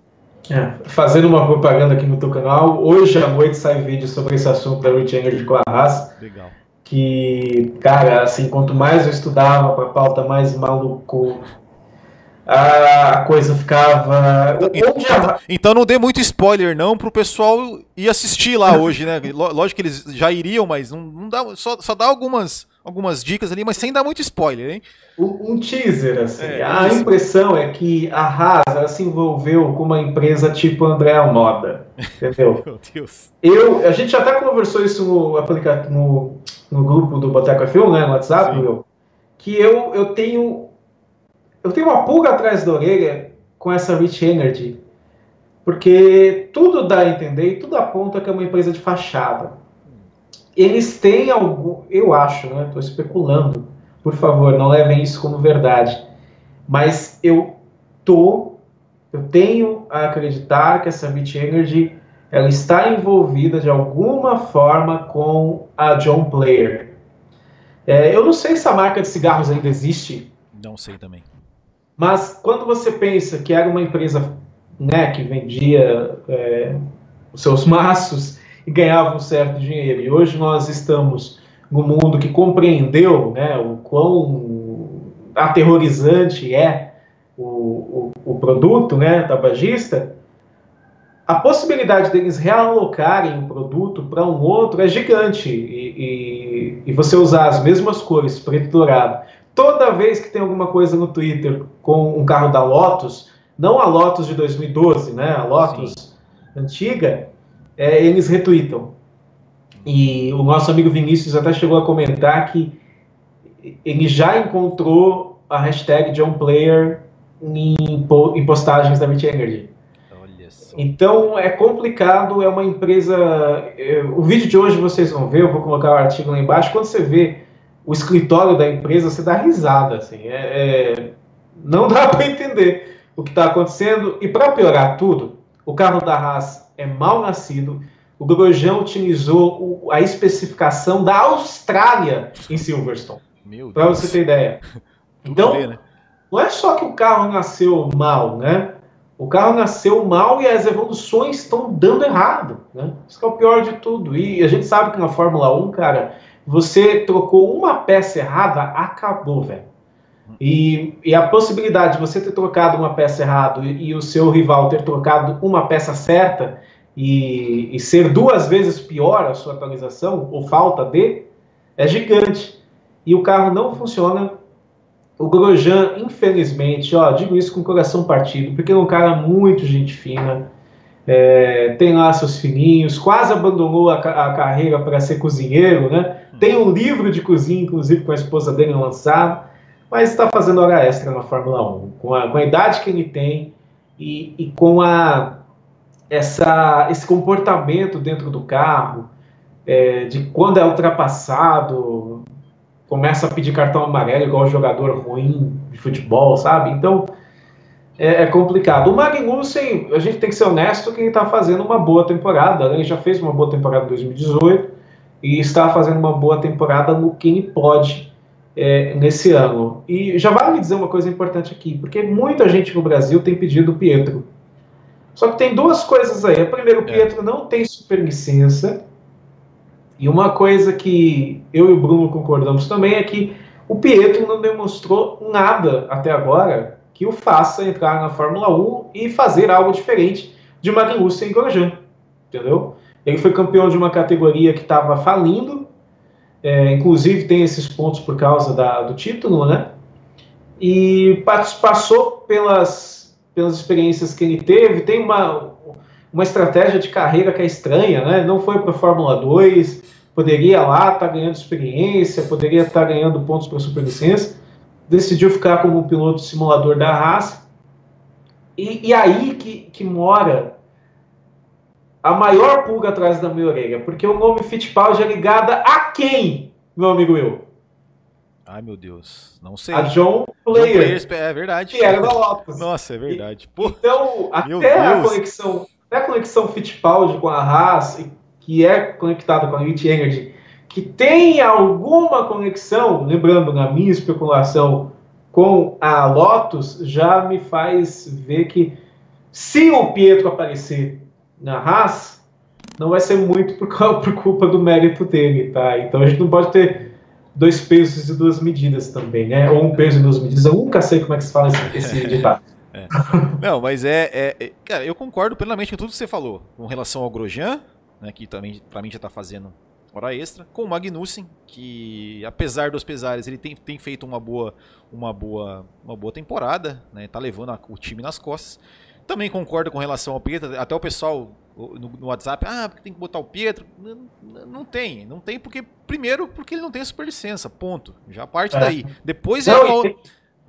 É, fazendo uma propaganda aqui no teu canal, hoje à noite sai vídeo sobre esse assunto da Rich Energy com a Haas. Legal. Que, cara, assim, quanto mais eu estudava para pauta, mais maluco a coisa ficava. Então, então, então, não dê muito spoiler, não, pro pessoal ir assistir lá hoje, né? Lógico que eles já iriam, mas não, não dá, só, só dá algumas, algumas dicas ali, mas sem dar muito spoiler, hein? Um, um teaser, assim. É, a impressão é que a Haas se envolveu com uma empresa tipo André Moda. Entendeu? Meu Deus. Eu, a gente já até conversou isso no, no, no grupo do Boteco F1, né? No WhatsApp, meu, que eu, eu tenho eu tenho uma pulga atrás da orelha com essa Rich Energy, porque tudo dá a entender e tudo aponta que é uma empresa de fachada. Eles têm algum, eu acho, né? Estou especulando. Por favor, não levem isso como verdade. Mas eu tô, eu tenho a acreditar que essa Rich Energy ela está envolvida de alguma forma com a John Player. É, eu não sei se a marca de cigarros ainda existe. Não sei também. Mas quando você pensa que era uma empresa né, que vendia é, os seus maços e ganhava um certo dinheiro, e hoje nós estamos no mundo que compreendeu né, o quão aterrorizante é o, o, o produto né, tabagista, a possibilidade deles realocarem o produto para um outro é gigante. E, e, e, você usar as mesmas cores, preto e dourado, toda vez que tem alguma coisa no Twitter com um carro da Lotus, não a Lotus de 2012, né, a Lotus Sim. antiga, é, eles retweetam. E o nosso amigo Vinícius até chegou a comentar que ele já encontrou a hashtag John Player em, em postagens da Mit Energy. Então é complicado, é uma empresa. É, o vídeo de hoje vocês vão ver, eu vou colocar o artigo lá embaixo. Quando você vê o escritório da empresa, você dá risada, assim. É, é não dá para entender o que está acontecendo. E para piorar tudo, o carro da Haas é mal nascido. O Grosjean utilizou a especificação da Austrália em Silverstone. Para você ter ideia. Então, ver, né? não é só que o carro nasceu mal, né? O carro nasceu mal e as evoluções estão dando errado, né? Isso é o pior de tudo. E a gente sabe que na Fórmula 1, cara, você trocou uma peça errada, acabou, velho. E, e, a possibilidade de você ter trocado uma peça errada e, e o seu rival ter trocado uma peça certa e, e, ser duas vezes pior a sua atualização ou falta de é gigante. E o carro não funciona o Grosjean, infelizmente, ó, digo isso com o coração partido, porque é um cara muito gente fina, é, tem lá seus filhinhos, quase abandonou a, a carreira para ser cozinheiro, né? Tem um livro de cozinha, inclusive, com a esposa dele lançado, mas está fazendo hora extra na Fórmula 1, com a, com a idade que ele tem e, e com a, essa, esse comportamento dentro do carro, é, de quando é ultrapassado, começa a pedir cartão amarelo igual jogador ruim de futebol, sabe? Então é, é complicado. O Magnussen, a gente tem que ser honesto que ele está fazendo uma boa temporada. Né? Ele já fez uma boa temporada em 2018 e está fazendo uma boa temporada no que ele pode é, nesse ano. E já vale me dizer uma coisa importante aqui, porque muita gente no Brasil tem pedido o Pietro. Só que tem duas coisas aí. Primeiro, o é. Pietro não tem superlicença. E uma coisa que eu e o Bruno concordamos também é que o Pietro não demonstrou nada até agora que o faça entrar na Fórmula 1 e fazer algo diferente de Magnussen e Grosjean, entendeu? Ele foi campeão de uma categoria que estava falindo, é, inclusive tem esses pontos por causa da, do título, né? E passou pelas, pelas experiências que ele teve, tem uma, uma estratégia de carreira que é estranha, né? Não foi para a Fórmula 2, poderia lá estar tá ganhando experiência, poderia estar tá ganhando pontos para superlicença, decidiu ficar como piloto simulador da Haas. E, e aí que, que mora a maior pulga atrás da minha orelha, porque o nome Fittipaldi é ligada a quem, meu amigo Will? Ai, meu Deus, não sei. A John Player. John Player é verdade. Que era da Lotus. Nossa, é verdade. E, então, até a conexão, até a conexão Fittipaldi com a Haas, que é conectado com a Elite Energy, que tem alguma conexão, lembrando, na minha especulação, com a Lotus, já me faz ver que se o Pietro aparecer na Haas, não vai ser muito por, por culpa do mérito dele, tá? Então a gente não pode ter dois pesos e duas medidas também, né? Ou um peso e duas medidas. Eu nunca sei como é que se fala esse, esse ditado. É. Não, mas é, é, é, Cara, eu concordo plenamente com tudo que você falou com relação ao Grosjean, né, que também para mim já está fazendo hora extra, com o Magnussen, que apesar dos pesares, ele tem, tem feito uma boa, uma boa, uma boa temporada, né, tá levando a, o time nas costas. Também concordo com relação ao Pietro, até o pessoal no, no WhatsApp, ah, porque tem que botar o Pietro. Não, não, tem, não tem porque, primeiro, porque ele não tem superlicença, ponto. Já parte é. daí. Depois é uma...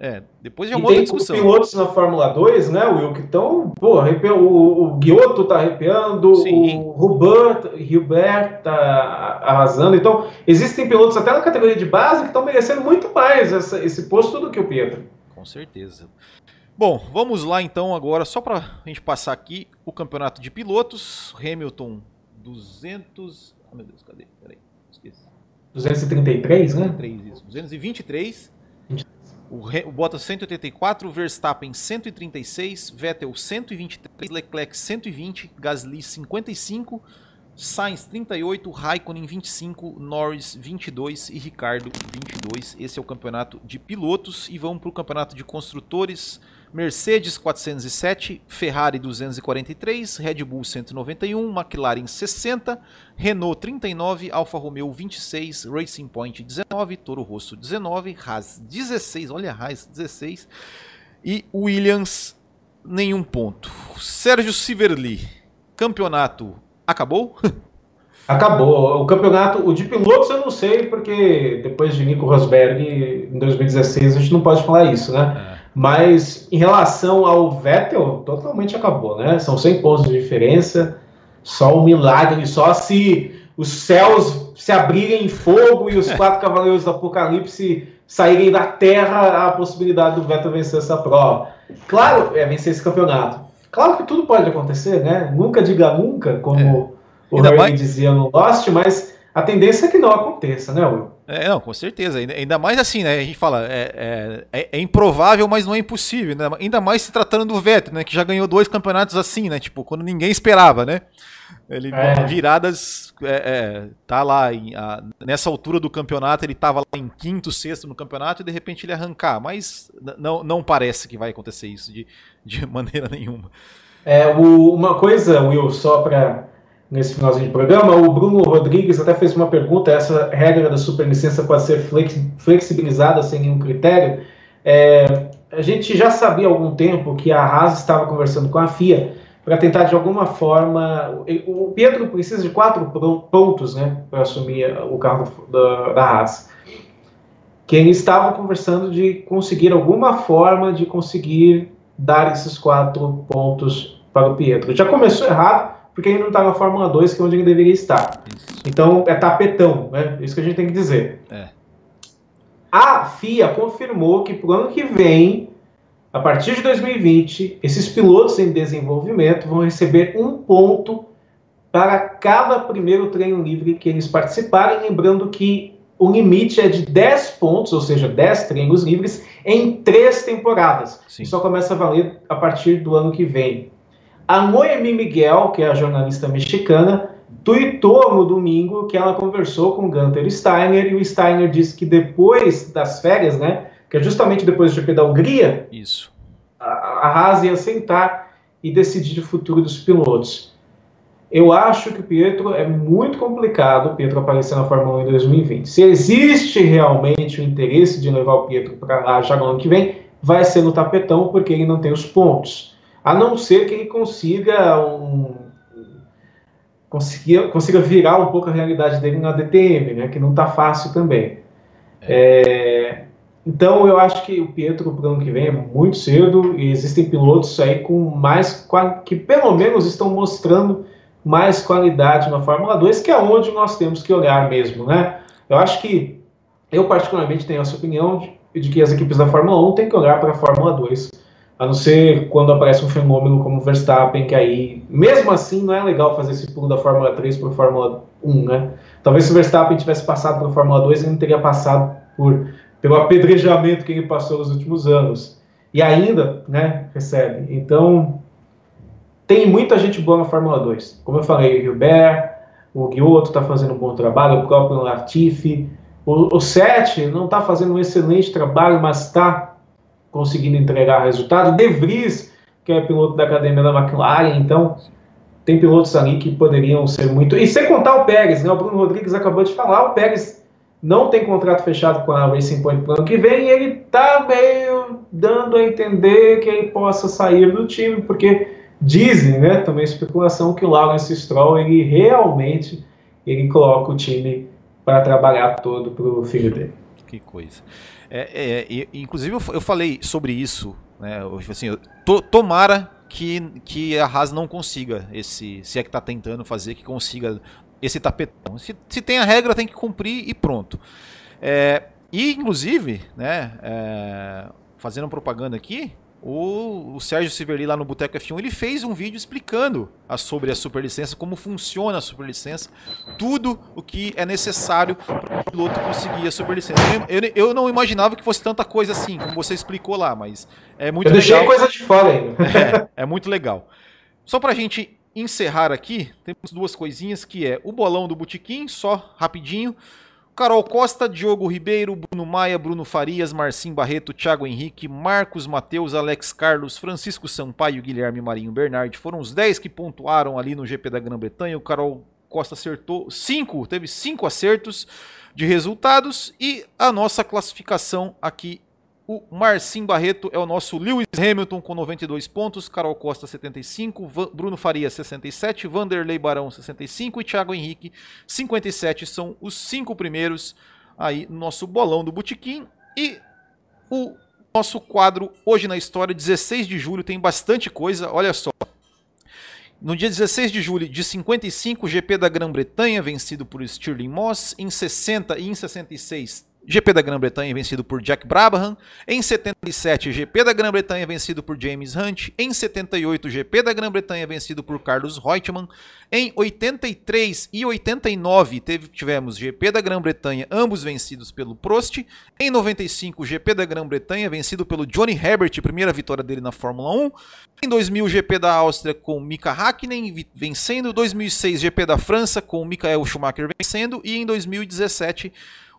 É, depois já é uma outra discussão. Tem pilotos na Fórmula 2, né, Will, que estão, pô, o, o Guiotto tá arrepiando, Sim. o Ruban, Hilbert tá arrasando. Então, existem pilotos até na categoria de base que estão merecendo muito mais essa, esse posto do que o Pietro. Com certeza. Bom, vamos lá então agora, só para a gente passar aqui o campeonato de pilotos. Hamilton 200. Ah, meu Deus, cadê? Peraí, esqueci. 233, né? 233, isso. 223. O, Re, o Bottas 184, Verstappen 136, Vettel 123, Leclerc 120, Gasly 55, Sainz 38, Raikkonen 25, Norris 22 e Ricardo 22. Esse é o campeonato de pilotos e vamos para o campeonato de construtores. Mercedes 407, Ferrari 243, Red Bull 191, McLaren 60, Renault 39, Alfa Romeo 26, Racing Point 19, Toro Rosso 19, Haas 16, olha Haas 16 e Williams nenhum ponto. Sérgio Siverli, campeonato acabou? Acabou. O campeonato, o de pilotos eu não sei, porque depois de Nico Rosberg em 2016 a gente não pode falar isso, né? É. Mas em relação ao Vettel, totalmente acabou, né? São 100 pontos de diferença, só um milagre, só se os céus se abrirem em fogo e os quatro cavaleiros do Apocalipse saírem da Terra, a possibilidade do Vettel vencer essa prova. Claro, é vencer esse campeonato. Claro que tudo pode acontecer, né? Nunca diga nunca, como é. o Harry mais... dizia no Lost, mas a tendência é que não aconteça, né, Will? É, não, com certeza. Ainda mais assim, né? A gente fala, é, é, é improvável, mas não é impossível, né? Ainda mais se tratando do Vettel, né? Que já ganhou dois campeonatos assim, né? Tipo, quando ninguém esperava, né? Ele é. viradas, é, é, tá lá em, a, nessa altura do campeonato, ele tava lá em quinto, sexto no campeonato e de repente ele arrancar. Mas não, não parece que vai acontecer isso de, de maneira nenhuma. É, o, uma coisa, Will, só para nesse finalzinho de programa. O Bruno Rodrigues até fez uma pergunta: essa regra da superlicença pode ser flexibilizada sem nenhum critério? É, a gente já sabia há algum tempo que a Haas estava conversando com a FIA para tentar de alguma forma. O Pedro precisa de quatro pontos né, para assumir o carro da, da Haas. Que ele estava conversando de conseguir alguma forma de conseguir dar esses quatro pontos para o Pietro. Já começou errado, porque ele não está na Fórmula 2, que é onde ele deveria estar. Isso. Então é tapetão, né? Isso que a gente tem que dizer. É. A FIA confirmou que para o ano que vem, a partir de 2020, esses pilotos em desenvolvimento vão receber um ponto para cada primeiro treino livre que eles participarem, lembrando que o limite é de 10 pontos, ou seja, 10 treinos livres, em três temporadas. Sim. Só começa a valer a partir do ano que vem. A Noemi Miguel, que é a jornalista mexicana, tweetou no domingo que ela conversou com Gunter Steiner e o Steiner disse que depois das férias, né, que é justamente depois do GP da Hungria, Isso. a, a Haas ia sentar e decidir o futuro dos pilotos. Eu acho que o Pietro é muito complicado o Pietro aparecer na Fórmula 1 em 2020. Se existe realmente o interesse de levar o Pietro para lá já no ano que vem, vai ser no tapetão porque ele não tem os pontos a não ser que ele consiga um, consiga, consiga virar um pouco a realidade dele na DTM, né, que não está fácil também. É, então eu acho que o Pietro para o ano que vem é muito cedo e existem pilotos aí com mais que pelo menos estão mostrando mais qualidade na Fórmula 2, que é onde nós temos que olhar mesmo, né? Eu acho que eu particularmente tenho essa opinião de, de que as equipes da Fórmula 1 têm que olhar para a Fórmula 2 a não ser quando aparece um fenômeno como o Verstappen, que aí, mesmo assim, não é legal fazer esse pulo da Fórmula 3 para a Fórmula 1, né? Talvez se o Verstappen tivesse passado para a Fórmula 2, ele não teria passado por, pelo apedrejamento que ele passou nos últimos anos. E ainda, né, recebe. Então, tem muita gente boa na Fórmula 2. Como eu falei, o Gilbert, o Guioto está fazendo um bom trabalho, o próprio Latifi. O, o Sete não está fazendo um excelente trabalho, mas está conseguindo entregar resultado. De Vries, que é piloto da academia da McLaren, então tem pilotos ali que poderiam ser muito. E sem contar o Pérez, né? O Bruno Rodrigues acabou de falar, o Pérez não tem contrato fechado com a Racing Point para o ano que vem e ele está meio dando a entender que ele possa sair do time, porque dizem, né, também especulação, que o Lawrence Stroll ele realmente ele coloca o time para trabalhar todo para o filho dele. Que coisa. É, é, inclusive eu, falei sobre isso, né? Assim, eu, to, tomara que, que a Haas não consiga esse, se é que está tentando fazer, que consiga esse tapetão. Se, se tem a regra, tem que cumprir e pronto. É, e inclusive, né, é, fazendo propaganda aqui, o, o Sérgio Siverli lá no Boteco F1, ele fez um vídeo explicando a, sobre a superlicença, como funciona a superlicença, tudo o que é necessário para o piloto conseguir a superlicença. Eu, eu, eu, não imaginava que fosse tanta coisa assim, como você explicou lá, mas é muito eu legal. Eu deixei coisa de fora ainda. É, é muito legal. Só para a gente encerrar aqui, temos duas coisinhas que é o bolão do Botequim, só rapidinho. Carol Costa, Diogo Ribeiro, Bruno Maia, Bruno Farias, Marcim Barreto, Thiago Henrique, Marcos Mateus, Alex Carlos, Francisco Sampaio, Guilherme Marinho Bernardi. Foram os 10 que pontuaram ali no GP da Grã-Bretanha. O Carol Costa acertou 5, teve 5 acertos de resultados. E a nossa classificação aqui o Marcim Barreto é o nosso Lewis Hamilton com 92 pontos, Carol Costa 75, Bruno Faria 67, Vanderlei Barão 65 e Thiago Henrique 57. São os cinco primeiros aí no nosso bolão do Botequim. E o nosso quadro Hoje na História, 16 de julho, tem bastante coisa, olha só. No dia 16 de julho de 55, GP da Grã-Bretanha, vencido por Stirling Moss. Em 60 e em 66, GP da Grã-Bretanha vencido por Jack Brabham. Em 77, GP da Grã-Bretanha vencido por James Hunt. Em 78, GP da Grã-Bretanha vencido por Carlos Reutemann. Em 83 e 89, teve, tivemos GP da Grã-Bretanha, ambos vencidos pelo Prost. Em 95, GP da Grã-Bretanha vencido pelo Johnny Herbert, primeira vitória dele na Fórmula 1. Em 2000, GP da Áustria com Mika Hakkinen vencendo. 2006, GP da França com Michael Schumacher vencendo. E em 2017,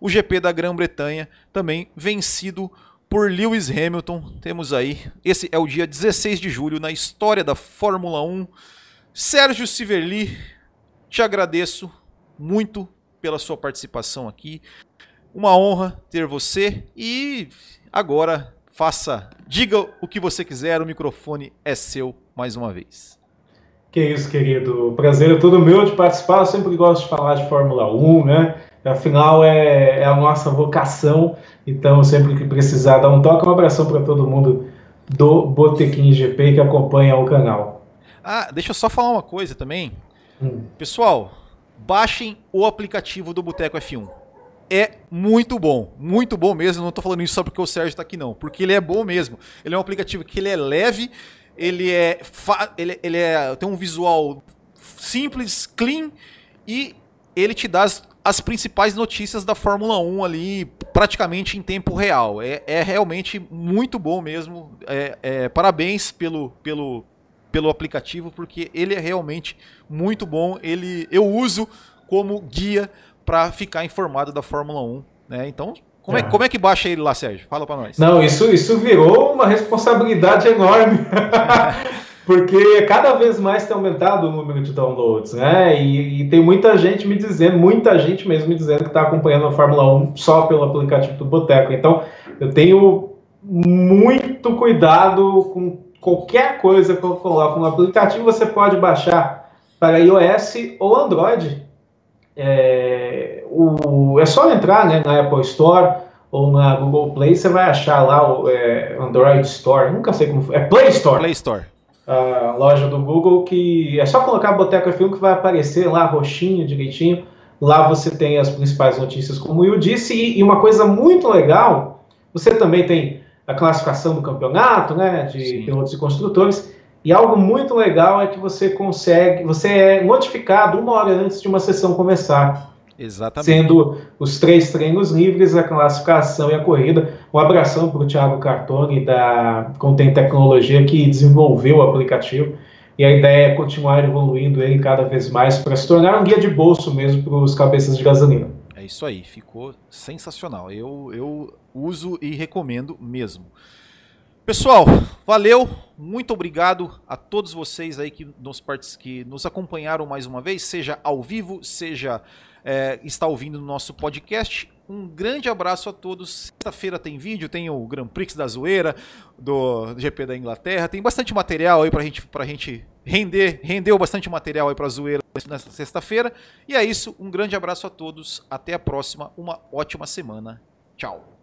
o GP da Grã-Bretanha, também vencido por Lewis Hamilton. Temos aí, esse é o dia 16 de julho na história da Fórmula 1. Sérgio Siverli, te agradeço muito pela sua participação aqui. Uma honra ter você e agora faça, diga o que você quiser, o microfone é seu mais uma vez. Que isso, querido. O prazer é todo meu de participar. Eu sempre gosto de falar de Fórmula 1, né? Afinal, é, é a nossa vocação. Então, sempre que precisar dar um toque, um abração para todo mundo do Botequim GP que acompanha o canal. Ah, deixa eu só falar uma coisa também. Hum. Pessoal, baixem o aplicativo do Boteco F1. É muito bom, muito bom mesmo. Não estou falando isso só porque o Sérgio está aqui, não. Porque ele é bom mesmo. Ele é um aplicativo que ele é leve, ele é, ele, ele é tem um visual simples, clean e ele te dá as, as, principais notícias da Fórmula 1 ali praticamente em tempo real. É, é realmente muito bom mesmo. É, é, parabéns pelo, pelo, pelo aplicativo, porque ele é realmente muito bom. Ele, eu uso como guia para ficar informado da Fórmula 1. Né? Então, como é, é, como é que baixa ele lá, Sérgio? Fala para nós. Não, isso, isso virou uma responsabilidade enorme. porque cada vez mais tem aumentado o número de downloads, né? E, e tem muita gente me dizendo, muita gente mesmo me dizendo que está acompanhando a Fórmula 1 só pelo aplicativo do Boteco. Então, eu tenho muito cuidado com qualquer coisa que eu coloco no aplicativo. Você pode baixar para iOS ou Android. É, o, é só entrar né, na Apple Store ou na Google Play, você vai achar lá o é, Android Store. Nunca sei como. É Play Store. Play Store a loja do Google, que é só colocar Boteco F1 que vai aparecer lá roxinho, direitinho. Lá você tem as principais notícias, como o Will disse, e, e uma coisa muito legal, você também tem a classificação do campeonato, né, de Sim. pilotos e construtores, e algo muito legal é que você consegue, você é notificado uma hora antes de uma sessão começar. Exatamente. Sendo os três treinos livres, a classificação e a corrida. Um abração para o Thiago Cartoni da Contém Tecnologia que desenvolveu o aplicativo. E a ideia é continuar evoluindo ele cada vez mais para se tornar um guia de bolso mesmo para os cabeças de gasolina. É isso aí, ficou sensacional. Eu, eu uso e recomendo mesmo. Pessoal, valeu, muito obrigado a todos vocês aí que nos, que nos acompanharam mais uma vez, seja ao vivo, seja é, está ouvindo no nosso podcast. Um grande abraço a todos. Sexta-feira tem vídeo, tem o Grand Prix da Zoeira, do GP da Inglaterra. Tem bastante material aí pra gente, pra gente render. Rendeu bastante material aí pra Zoeira nessa sexta-feira. E é isso. Um grande abraço a todos. Até a próxima. Uma ótima semana. Tchau.